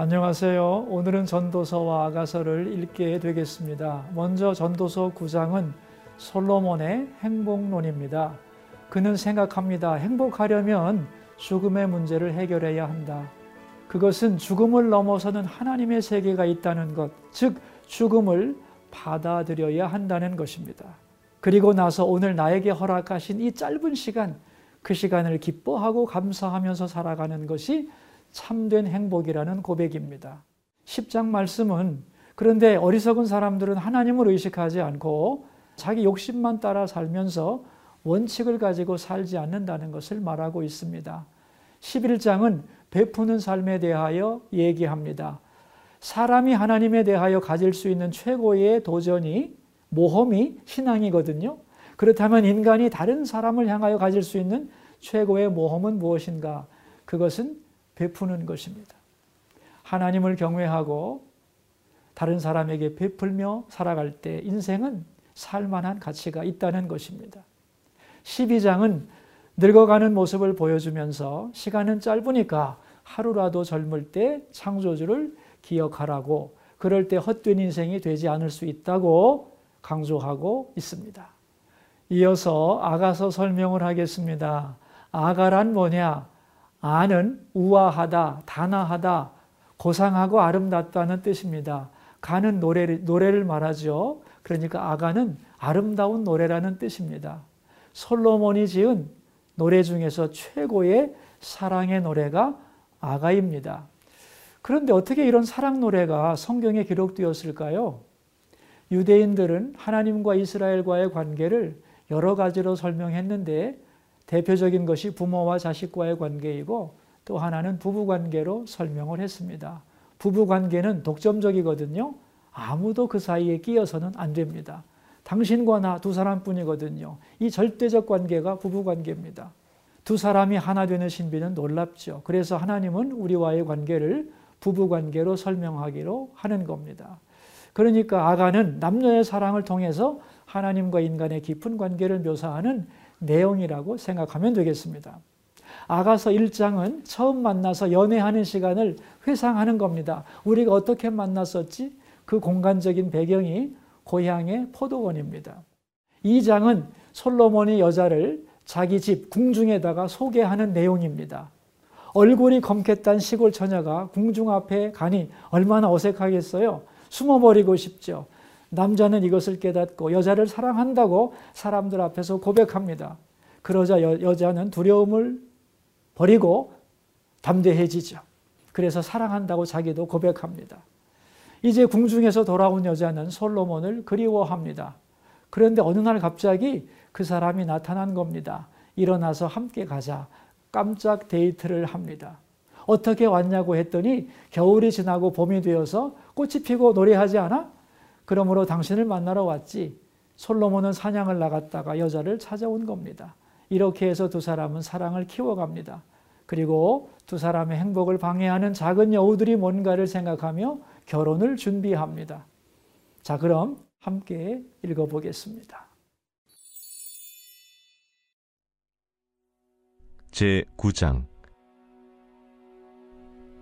안녕하세요. 오늘은 전도서와 아가서를 읽게 되겠습니다. 먼저 전도서 9장은 솔로몬의 행복론입니다. 그는 생각합니다. 행복하려면 죽음의 문제를 해결해야 한다. 그것은 죽음을 넘어서는 하나님의 세계가 있다는 것, 즉 죽음을 받아들여야 한다는 것입니다. 그리고 나서 오늘 나에게 허락하신 이 짧은 시간, 그 시간을 기뻐하고 감사하면서 살아가는 것이 참된 행복이라는 고백입니다. 10장 말씀은 그런데 어리석은 사람들은 하나님을 의식하지 않고 자기 욕심만 따라 살면서 원칙을 가지고 살지 않는다는 것을 말하고 있습니다. 11장은 베푸는 삶에 대하여 얘기합니다. 사람이 하나님에 대하여 가질 수 있는 최고의 도전이 모험이 신앙이거든요. 그렇다면 인간이 다른 사람을 향하여 가질 수 있는 최고의 모험은 무엇인가? 그것은 베푸는 것입니다. 하나님을 경외하고 다른 사람에게 베풀며 살아갈 때 인생은 살만한 가치가 있다는 것입니다. 12장은 늙어가는 모습을 보여주면서 시간은 짧으니까 하루라도 젊을 때 창조주를 기억하라고 그럴 때 헛된 인생이 되지 않을 수 있다고 강조하고 있습니다. 이어서 아가서 설명을 하겠습니다. 아가란 뭐냐? 아는 우아하다, 단아하다, 고상하고 아름답다는 뜻입니다. 가는 노래를, 노래를 말하죠. 그러니까 아가는 아름다운 노래라는 뜻입니다. 솔로몬이 지은 노래 중에서 최고의 사랑의 노래가 아가입니다. 그런데 어떻게 이런 사랑 노래가 성경에 기록되었을까요? 유대인들은 하나님과 이스라엘과의 관계를 여러 가지로 설명했는데 대표적인 것이 부모와 자식과의 관계이고 또 하나는 부부 관계로 설명을 했습니다. 부부 관계는 독점적이거든요. 아무도 그 사이에 끼어서는 안 됩니다. 당신과 나 두 사람뿐이거든요. 이 절대적 관계가 부부 관계입니다. 두 사람이 하나 되는 신비는 놀랍죠. 그래서 하나님은 우리와의 관계를 부부 관계로 설명하기로 하는 겁니다. 그러니까 아가는 남녀의 사랑을 통해서 하나님과 인간의 깊은 관계를 묘사하는 내용이라고 생각하면 되겠습니다. 아가서 1장은 처음 만나서 연애하는 시간을 회상하는 겁니다. 우리가 어떻게 만났었지? 그 공간적인 배경이 고향의 포도원입니다. 2장은 솔로몬이 여자를 자기 집 궁중에다가 소개하는 내용입니다. 얼굴이 검겠다는 시골 처녀가 궁중 앞에 가니 얼마나 어색하겠어요. 숨어버리고 싶죠. 남자는 이것을 깨닫고 여자를 사랑한다고 사람들 앞에서 고백합니다. 그러자 여, 자는 두려움을 버리고 담대해지죠. 그래서 사랑한다고 자기도 고백합니다. 이제 궁중에서 돌아온 여자는 솔로몬을 그리워합니다. 그런데 어느 날 갑자기 그 사람이 나타난 겁니다. 일어나서 함께 가자. 깜짝 데이트를 합니다. 어떻게 왔냐고 했더니 겨울이 지나고 봄이 되어서 꽃이 피고 노래하지 않아? 그러므로 당신을 만나러 왔지. 솔로몬은 사냥을 나갔다가 여자를 찾아온 겁니다. 이렇게 해서 두 사람은 사랑을 키워갑니다. 그리고 두 사람의 행복을 방해하는 작은 여우들이 뭔가를 생각하며 결혼을 준비합니다. 자, 그럼 함께 읽어보겠습니다. 제 9장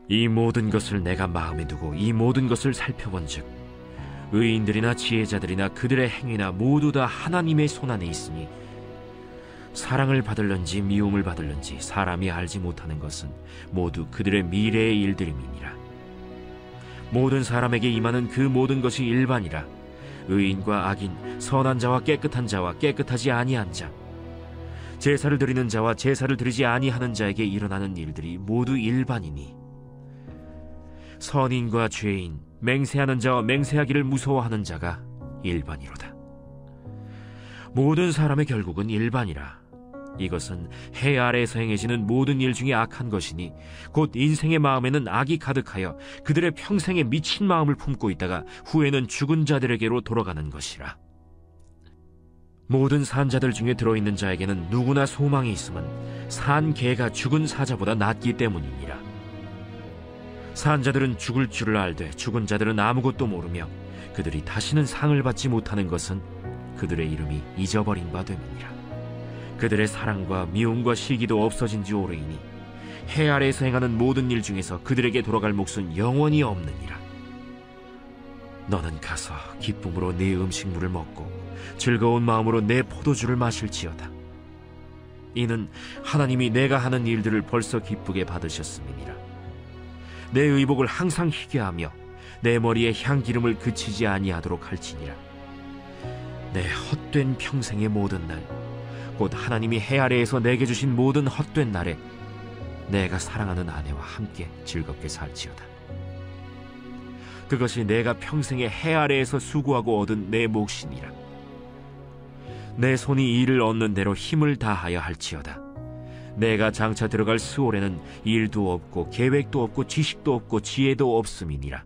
이 모든 것을 내가 마음에 두고 이 모든 것을 살펴본즉 의인들이나 지혜자들이나 그들의 행위나 모두 다 하나님의 손안에 있으니 사랑을 받을런지 미움을 받을런지 사람이 알지 못하는 것은 모두 그들의 미래의 일들임이니라. 모든 사람에게 임하는 그 모든 것이 일반이라. 의인과 악인 선한 자와 깨끗한 자와 깨끗하지 아니한 자 제사를 드리는 자와 제사를 드리지 아니하는 자에게 일어나는 일들이 모두 일반이니 선인과 죄인 맹세하는 자와 맹세하기를 무서워하는 자가 일반이로다. 모든 사람의 결국은 일반이라. 이것은 해 아래에서 행해지는 모든 일 중에 악한 것이니 곧 인생의 마음에는 악이 가득하여 그들의 평생에 미친 마음을 품고 있다가 후에는 죽은 자들에게로 돌아가는 것이라. 모든 산자들 중에 들어있는 자에게는 누구나 소망이 있음은 산 개가 죽은 사자보다 낫기 때문이니라. 산 자들은 죽을 줄을 알되 죽은 자들은 아무것도 모르며 그들이 다시는 상을 받지 못하는 것은 그들의 이름이 잊어버린 바 됨이니라. 그들의 사랑과 미움과 시기도 없어진 지 오래이니 해 아래에서 행하는 모든 일 중에서 그들에게 돌아갈 몫은 영원히 없느니라. 너는 가서 기쁨으로 네 음식물을 먹고 즐거운 마음으로 내 포도주를 마실지어다. 이는 하나님이 내가 하는 일들을 벌써 기쁘게 받으셨음이니라. 내 의복을 항상 희게 하며 내 머리에 향기름을 그치지 아니하도록 할지니라. 내 헛된 평생의 모든 날, 곧 하나님이 해 아래에서 내게 주신 모든 헛된 날에 내가 사랑하는 아내와 함께 즐겁게 살지어다. 그것이 내가 평생에 해 아래에서 수고하고 얻은 내 몫이니라. 내 손이 일을 얻는 대로 힘을 다하여 할지어다. 내가 장차 들어갈 스올에는 일도 없고 계획도 없고 지식도 없고 지혜도 없음이니라.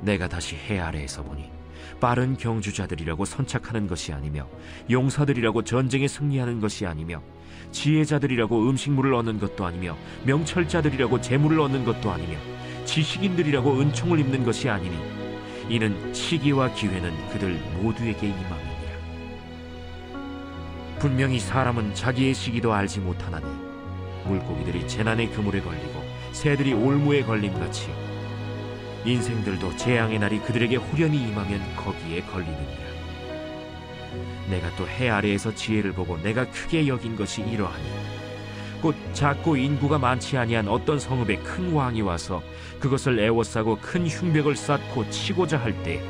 내가 다시 해 아래에서 보니 빠른 경주자들이라고 선착하는 것이 아니며 용사들이라고 전쟁에 승리하는 것이 아니며 지혜자들이라고 음식물을 얻는 것도 아니며 명철자들이라고 재물을 얻는 것도 아니며 지식인들이라고 은총을 입는 것이 아니니 이는 시기와 기회는 그들 모두에게 임함이니라 분명히 사람은 자기의 시기도 알지 못하나니 물고기들이 재난의 그물에 걸리고 새들이 올무에 걸림같이 인생들도 재앙의 날이 그들에게 후련히 임하면 거기에 걸리느니라. 내가 또 해 아래에서 지혜를 보고 내가 크게 여긴 것이 이러하니 곧 작고 인구가 많지 아니한 어떤 성읍에 큰 왕이 와서 그것을 애워싸고 큰 흉벽을 쌓고 치고자 할때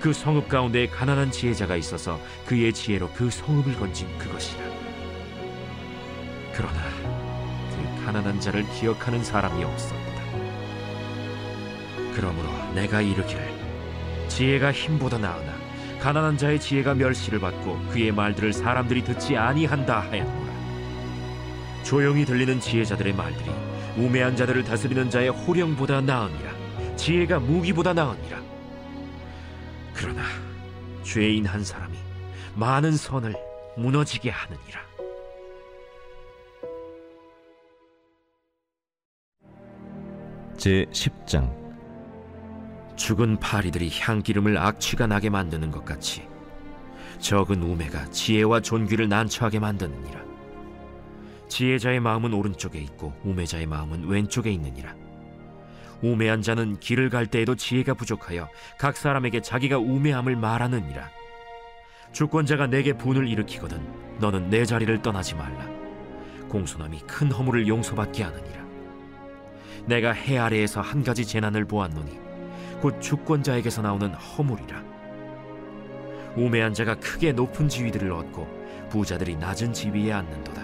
그 성읍 가운데 가난한 지혜자가 있어서 그의 지혜로 그 성읍을 건진 그것이라. 그러나 그 가난한 자를 기억하는 사람이 없었다. 그러므로 내가 이르기를 지혜가 힘보다 나으나 가난한 자의 지혜가 멸시를 받고 그의 말들을 사람들이 듣지 아니한다 하였노라. 조용히 들리는 지혜자들의 말들이 우매한 자들을 다스리는 자의 호령보다 나으니라. 지혜가 무기보다 나으니라 그러나 죄인 한 사람이 많은 선을 무너지게 하느니라. 제 10장. 죽은 파리들이 향기름을 악취가 나게 만드는 것 같이 적은 우매가 지혜와 존귀를 난처하게 만드느니라. 지혜자의 마음은 오른쪽에 있고 우매자의 마음은 왼쪽에 있느니라 우매한 자는 길을 갈 때에도 지혜가 부족하여 각 사람에게 자기가 우매함을 말하느니라. 주권자가 내게 분을 일으키거든 너는 내 자리를 떠나지 말라. 공손함이 큰 허물을 용서받게 하느니라. 내가 해 아래에서 한 가지 재난을 보았노니 곧 주권자에게서 나오는 허물이라. 우매한 자가 크게 높은 지위들을 얻고 부자들이 낮은 지위에 앉는도다.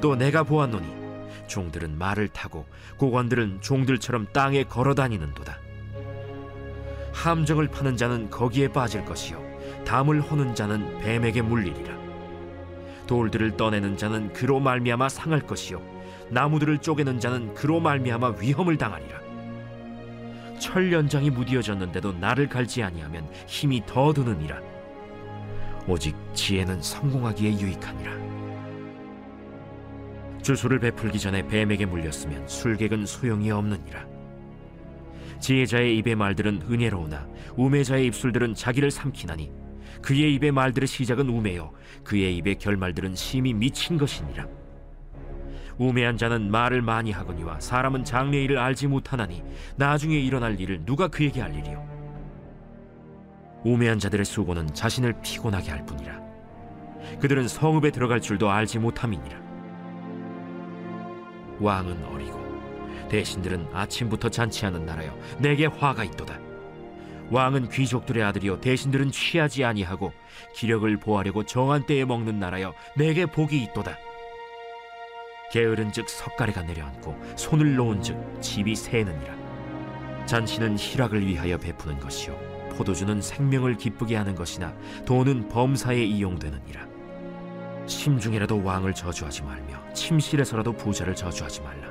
또 내가 보았노니 종들은 말을 타고 고관들은 종들처럼 땅에 걸어 다니는도다. 함정을 파는 자는 거기에 빠질 것이요 담을 허는 자는 뱀에게 물리리라. 돌들을 떠내는 자는 그로 말미암아 상할 것이요 나무들을 쪼개는 자는 그로 말미암아 위험을 당하리라. 철 연장이 무디어졌는데도 나를 갈지 아니하면 힘이 더 드느니라. 오직 지혜는 성공하기에 유익하니라 주술을 베풀기 전에 뱀에게 물렸으면 술객은 소용이 없느니라. 지혜자의 입의 말들은 은혜로우나 우매자의 입술들은 자기를 삼키나니 그의 입의 말들의 시작은 우매요. 그의 입의 결말들은 심히 미친 것이니라. 우매한 자는 말을 많이 하거니와 사람은 장래 일을 알지 못하나니 나중에 일어날 일을 누가 그에게 알리리요? 우매한 자들의 수고는 자신을 피곤하게 할 뿐이라. 그들은 성읍에 들어갈 줄도 알지 못함이니라 왕은 어리고 대신들은 아침부터 잔치하는 나라여 내게 화가 있도다. 왕은 귀족들의 아들이요 대신들은 취하지 아니하고 기력을 보하려고 정한 때에 먹는 나라여 내게 복이 있도다. 게으른즉 석가래가 내려앉고 손을 놓은즉 집이 새느니라. 잔치는 희락을 위하여 베푸는 것이요 포도주는 생명을 기쁘게 하는 것이나 돈은 범사에 이용되느니라. 심중에라도 왕을 저주하지 말며 침실에서라도 부자를 저주하지 말라.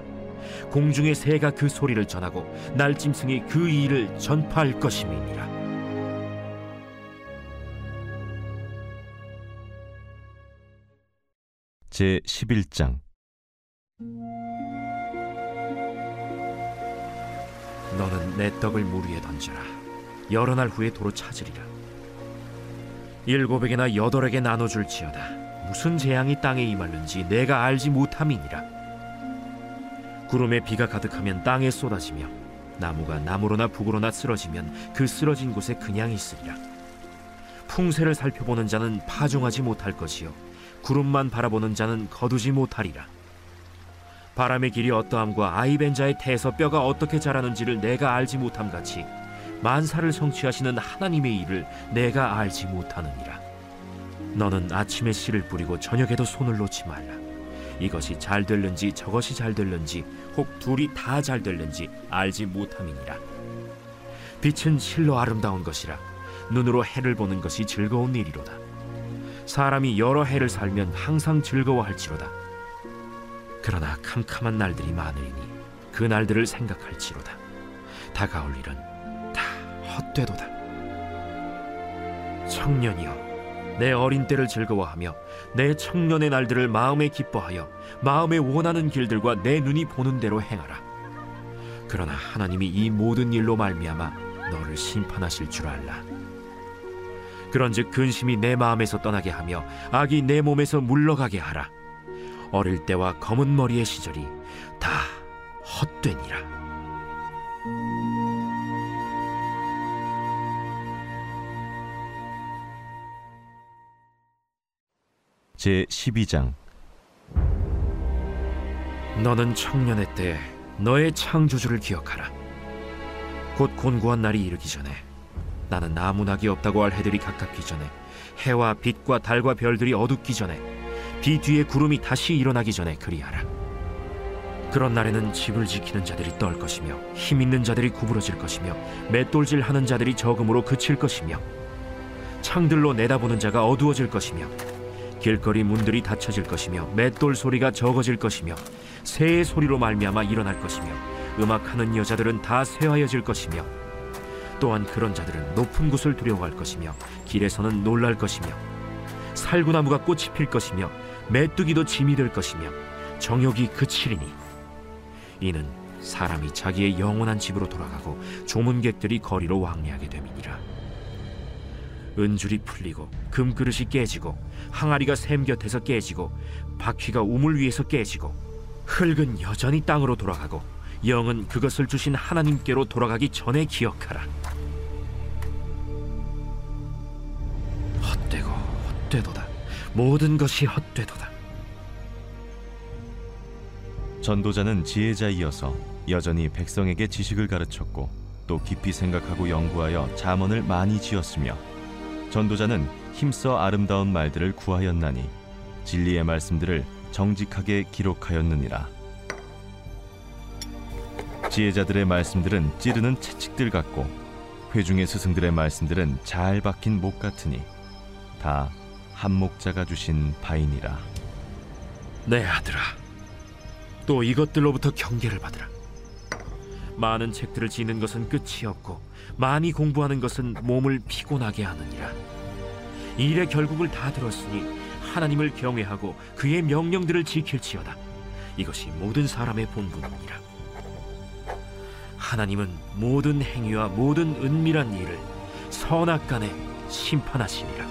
공중의 새가 그 소리를 전하고 날짐승이 그 일을 전파할 것임이니라. 제 11장. 너는 내 떡을 물 위에 던져라. 여러 날 후에 도로 찾으리라. 일곱에게나 여덟에게 나눠줄지어다 무슨 재앙이 땅에 임할는지 내가 알지 못함이니라. 구름에 비가 가득하면 땅에 쏟아지며 나무가 나무로나 북으로나 쓰러지면 그 쓰러진 곳에 그냥 있으리라. 풍세를 살펴보는 자는 파종하지 못할 것이요 구름만 바라보는 자는 거두지 못하리라. 바람의 길이 어떠함과 아이벤자의 태에서 뼈가 어떻게 자라는지를 내가 알지 못함 같이 만사를 성취하시는 하나님의 일을 내가 알지 못하느니라. 너는 아침에 씨를 뿌리고 저녁에도 손을 놓지 말라. 이것이 잘 될는지 저것이 잘 될는지 혹 둘이 다 잘 될는지 알지 못함이니라. 빛은 실로 아름다운 것이라 눈으로 해를 보는 것이 즐거운 일이로다. 사람이 여러 해를 살면 항상 즐거워할지로다. 그러나 캄캄한 날들이 많으리니 그 날들을 생각할지로다. 다가올 일은 다 헛되도다. 청년이여, 내 어린 때를 즐거워하며 내 청년의 날들을 마음에 기뻐하여 마음에 원하는 길들과 내 눈이 보는 대로 행하라. 그러나 하나님이 이 모든 일로 말미암아 너를 심판하실 줄 알라. 그런즉 근심이 내 마음에서 떠나게 하며 악이 내 몸에서 물러가게 하라. 어릴 때와 검은 머리의 시절이 다 헛되니라. 제 12장 너는 청년의 때 너의 창조주를 기억하라. 곧 곤고한 날이 이르기 전에 나는 나무나기 없다고 할 해들이 가깝기 전에 해와 빛과 달과 별들이 어둡기 전에 비 뒤에 구름이 다시 일어나기 전에 그리하라. 그런 날에는 집을 지키는 자들이 떨 것이며 힘 있는 자들이 구부러질 것이며 맷돌질 하는 자들이 적음으로 그칠 것이며 창들로 내다보는 자가 어두워질 것이며 길거리 문들이 닫혀질 것이며 맷돌 소리가 적어질 것이며 새의 소리로 말미암아 일어날 것이며 음악하는 여자들은 다 쇠하여질 것이며 또한 그런 자들은 높은 곳을 두려워할 것이며 길에서는 놀랄 것이며 살구나무가 꽃이 필 것이며 메뚜기도 짐이 될 것이며 정욕이 그치리니 이는 사람이 자기의 영원한 집으로 돌아가고 조문객들이 거리로 왕래하게 됨이니라 은줄이 풀리고 금그릇이 깨지고 항아리가 샘 곁에서 깨지고 바퀴가 우물 위에서 깨지고 흙은 여전히 땅으로 돌아가고 영은 그것을 주신 하나님께로 돌아가기 전에 기억하라. 헛되고 헛되도다. 모든 것이 헛되도다. 전도자는 지혜자이어서 여전히 백성에게 지식을 가르쳤고 또 깊이 생각하고 연구하여 잠언을 많이 지었으며 전도자는 힘써 아름다운 말들을 구하였나니 진리의 말씀들을 정직하게 기록하였느니라. 지혜자들의 말씀들은 찌르는 채찍들 같고 회중의 스승들의 말씀들은 잘 박힌 목 같으니 다 한목자가 주신 바이니라. 내 아들아. 또 이것들로부터 경계를 받으라 많은 책들을 지는 것은 끝이 없고 많이 공부하는 것은 몸을 피곤하게 하느니라. 이 일의 결국을 다 들었으니 하나님을 경외하고 그의 명령들을 지킬지어다. 이것이 모든 사람의 본분이니라. 하나님은 모든 행위와 모든 은밀한 일을 선악간에 심판하시니라.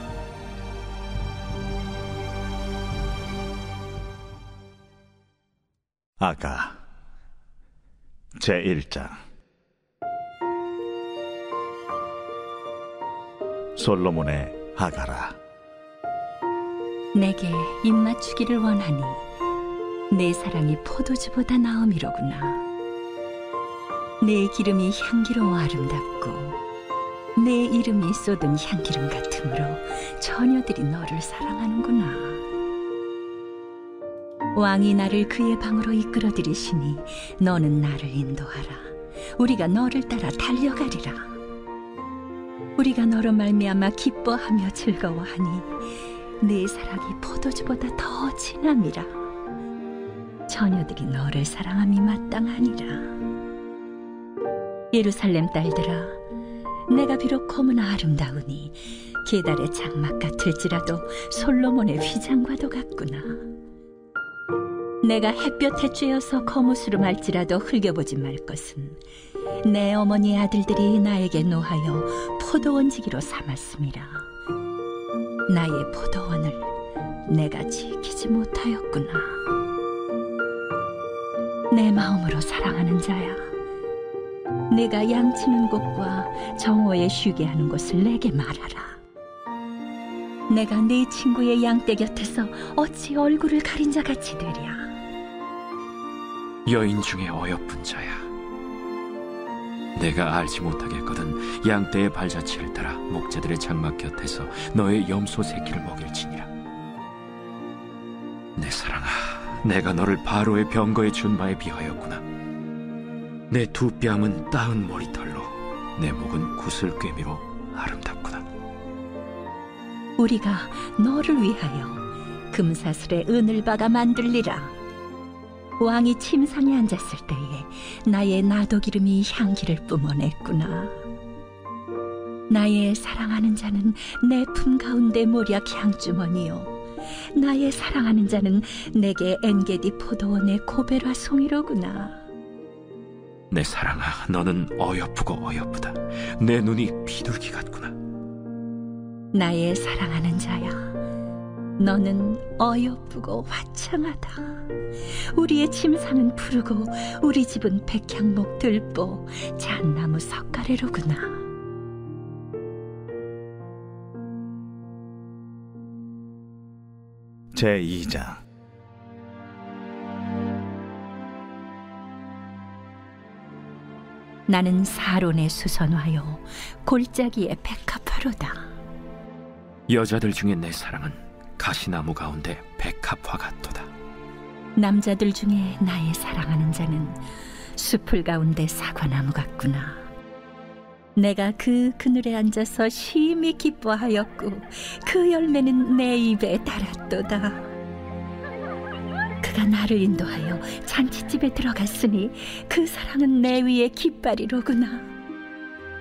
아가 제1장 솔로몬의 아가라 내게 입맞추기를 원하니 내 사랑이 포도주보다 나음이로구나. 내 기름이 향기로워 아름답고 내 이름이 쏟은 향기름 같으므로 처녀들이 너를 사랑하는구나. 왕이 나를 그의 방으로 이끌어 들이시니 너는 나를 인도하라. 우리가 너를 따라 달려가리라. 우리가 너로 말미암아 기뻐하며 즐거워하니 내 사랑이 포도주보다 더 진함이라. 처녀들이 너를 사랑함이 마땅하니라. 예루살렘 딸들아, 내가 비록 검으나 아름다우니 계달의 장막 같을지라도 솔로몬의 휘장과도 같구나. 내가 햇볕에 쬐어서 거무스름 할지라도 흘겨보지 말 것은 내 어머니의 아들들이 나에게 노하여 포도원지기로 삼았음이라. 나의 포도원을 내가 지키지 못하였구나. 내 마음으로 사랑하는 자야. 내가 양치는 곳과 정오에 쉬게 하는 곳을 내게 말하라. 내가 네 친구의 양떼 곁에서 어찌 얼굴을 가린 자 같이 되랴. 여인 중에 어여쁜 자야. 내가 알지 못하겠거든 양떼의 발자취를 따라 목자들의 장막 곁에서 너의 염소 새끼를 먹일지니라. 내 사랑아, 내가 너를 바로의 병거의 준바에 비하였구나. 내 두 뺨은 따은 머리털로, 내 목은 구슬꿰미로 아름답구나. 우리가 너를 위하여 금사슬에 은을 박아 만들리라. 왕이 침상에 앉았을 때에 나의 나도 기름이 향기를 뿜어냈구나. 나의 사랑하는 자는 내 품 가운데 모략 향주머니요. 나의 사랑하는 자는 내게 엔게디 포도원의 고베라 송이로구나. 내 사랑아, 너는 어여쁘고 어여쁘다. 내 눈이 비둘기 같구나. 나의 사랑하는 자야. 너는 어여쁘고 화창하다. 우리의 침상은 푸르고 우리 집은 백향목 들보 잣나무 석가래로구나. 제 2장 나는 사론의 수선화요 골짜기의 백합화로다. 여자들 중에 내 사랑은 가시나무 가운데 백합화 같도다. 남자들 중에 나의 사랑하는 자는 숲을 가운데 사과나무 같구나. 내가 그 그늘에 앉아서 심히 기뻐하였고 그 열매는 내 입에 달았도다. 그가 나를 인도하여 잔치집에 들어갔으니 그 사랑은 내 위에 깃발이로구나.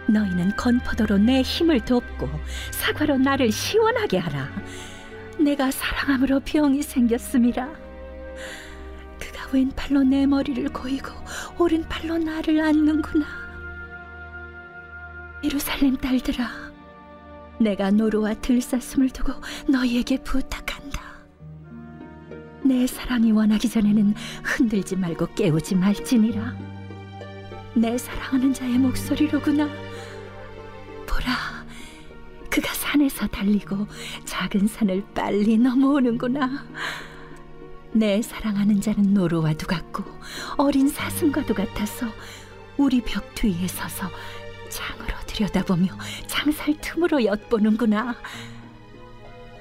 너희는 건포도로 내 힘을 돕고 사과로 나를 시원하게 하라. 내가 사랑함으로 병이 생겼음이라. 그가 왼팔로 내 머리를 고이고 오른팔로 나를 안는구나. 예루살렘 딸들아, 내가 노루와 들사슴을 두고 너희에게 부탁한다. 내 사랑이 원하기 전에는 흔들지 말고 깨우지 말지니라. 내 사랑하는 자의 목소리로구나. 그가 산에서 달리고 작은 산을 빨리 넘어오는구나. 내 사랑하는 자는 노루와도 같고 어린 사슴과도 같아서 우리 벽 뒤에 서서 창으로 들여다보며 창살 틈으로 엿보는구나.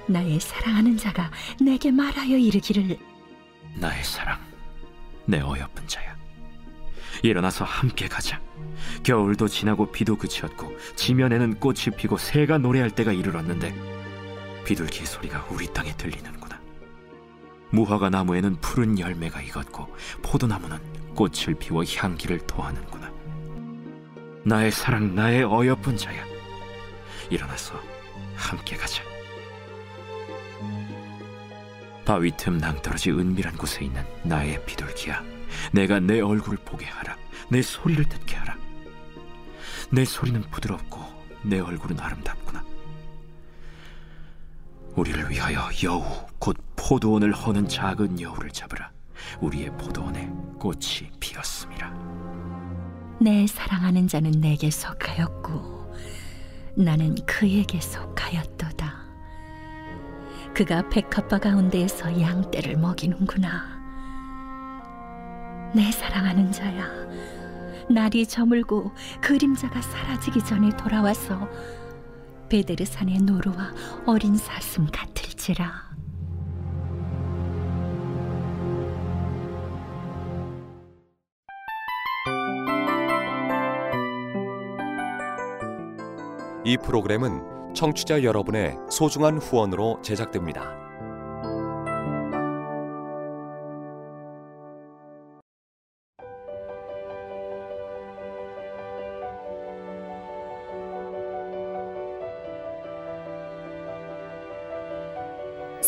나의 사랑하는 자가 내게 말하여 이르기를 나의 사랑, 내 어여쁜 자야. 일어나서 함께 가자. 겨울도 지나고 비도 그치었고 지면에는 꽃이 피고 새가 노래할 때가 이르렀는데 비둘기의 소리가 우리 땅에 들리는구나. 무화과 나무에는 푸른 열매가 익었고 포도나무는 꽃을 피워 향기를 토하는구나. 나의 사랑, 나의 어여쁜 자야. 일어나서 함께 가자. 바위 틈 낭떠러지 은밀한 곳에 있는 나의 비둘기야. 내가 내 얼굴을 보게 하라. 내 소리를 듣게 하라. 내 소리는 부드럽고 내 얼굴은 아름답구나. 우리를 위하여 여우 곧 포도원을 허는 작은 여우를 잡으라. 우리의 포도원에 꽃이 피었음이라. 내 사랑하는 자는 내게 속하였고 나는 그에게 속하였도다. 그가 백합화 가운데에서 양떼를 먹이는구나. 내 사랑하는 자야, 날이 저물고 그림자가 사라지기 전에 돌아와서 베데르산의 노루와 어린 사슴 같을지라. 이 프로그램은 청취자 여러분의 소중한 후원으로 제작됩니다.